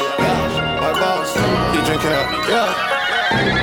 Yeah, YBoss. You drinking up? Yeah,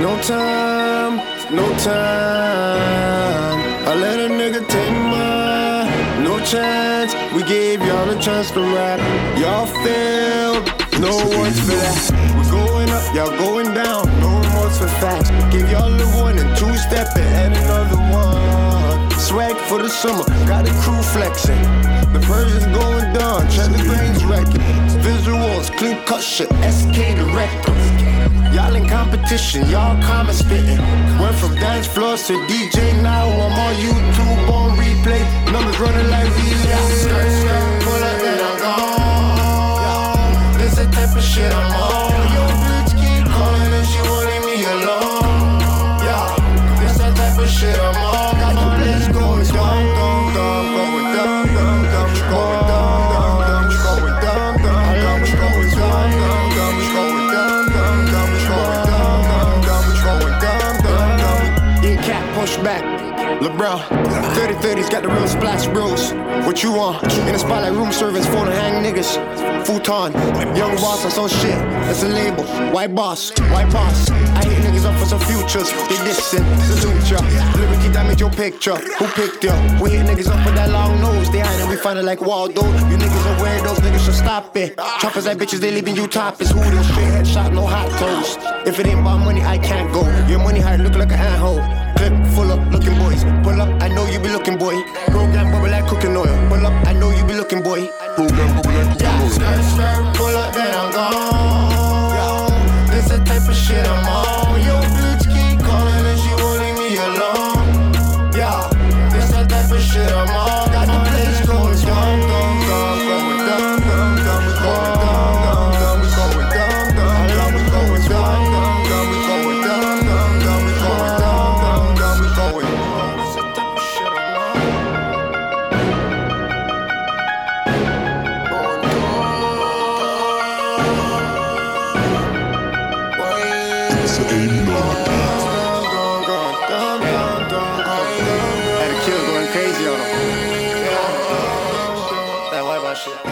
No time, no time. I let a nigga take my no chance. We gave y'all a chance to rap. Y'all failed, no words for that. We're going up, y'all going down. No remorse for facts. Give y'all a one and two step and another one. Swag for the summer, got a crew flexing. The Persian's going down, the grains wrecking. Visuals, clean cut shit, SK the director. Y'all in competition, y'all comment spitting. Went from dance floors to DJ now. I'm on YouTube on replay. Numbers running like push back. LeBron, 30 30's got the real splash bros. What you want? In the spotlight, room service, phone to hang niggas. Futon, young boss on some shit. That's a label. YBoss, white boss. I hit niggas up for some futures. They dissing, salute ya. Liberty damage your picture. Who picked ya? We hit niggas up with that long nose. They hiding, we find it like Waldo. You niggas are weirdos, niggas should stop it. Choppers like bitches, they leaving you topless. Who this shit? Headshot, no hot toast. If it ain't about money, I can't go. Your money hard, look like an ant-hole. Clip full up, looking boys. Pull up, I know you be looking, boy. Program bubble like cooking oil. Pull up, I know you be looking, boy. Program bubble like cooking Yeah, oil. skirt, shit.